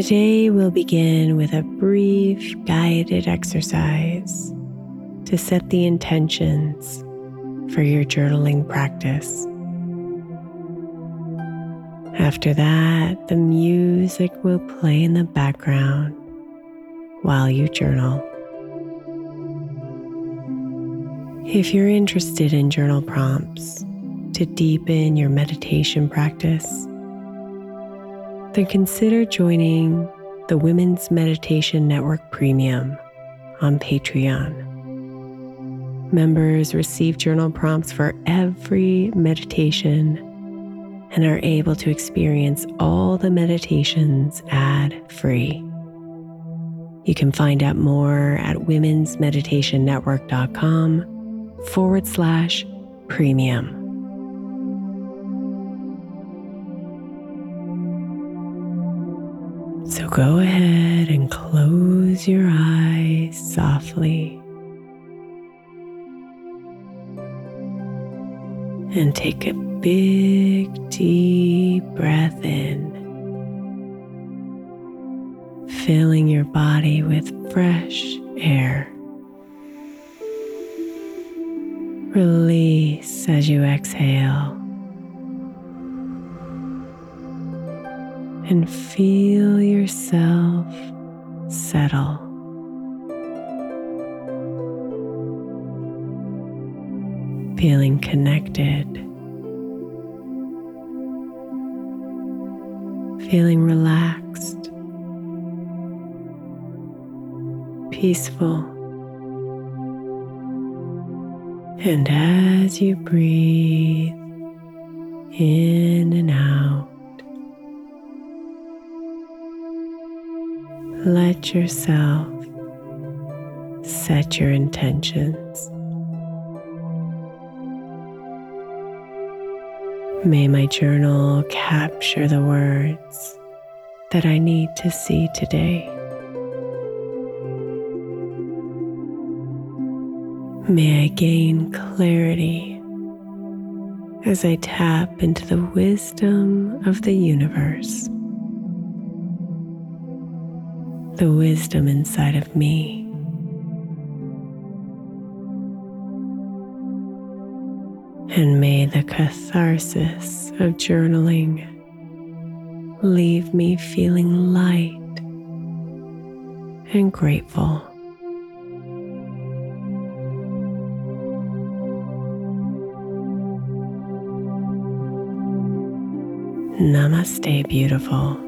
Today, we'll begin with a brief guided exercise to set the intentions for your journaling practice. After that, the music will play in the background while you journal. If you're interested in journal prompts to deepen your meditation practice, then consider joining the Women's Meditation Network Premium on Patreon. Members receive journal prompts for every meditation and are able to experience all the meditations ad free. You can find out more at womensmeditationnetwork.com forward slash premium. So go ahead and close your eyes softly. And take a big, deep breath in, filling your body with fresh air. Release as you exhale. And feel yourself settle. Feeling connected, feeling relaxed, peaceful. And as you breathe in and out, let yourself set your intentions. May my journal capture the words that I need to see today. May I gain clarity as I tap into the wisdom of the universe, the wisdom inside of me. And may the catharsis of journaling leave me feeling light and grateful. Namaste, beautiful.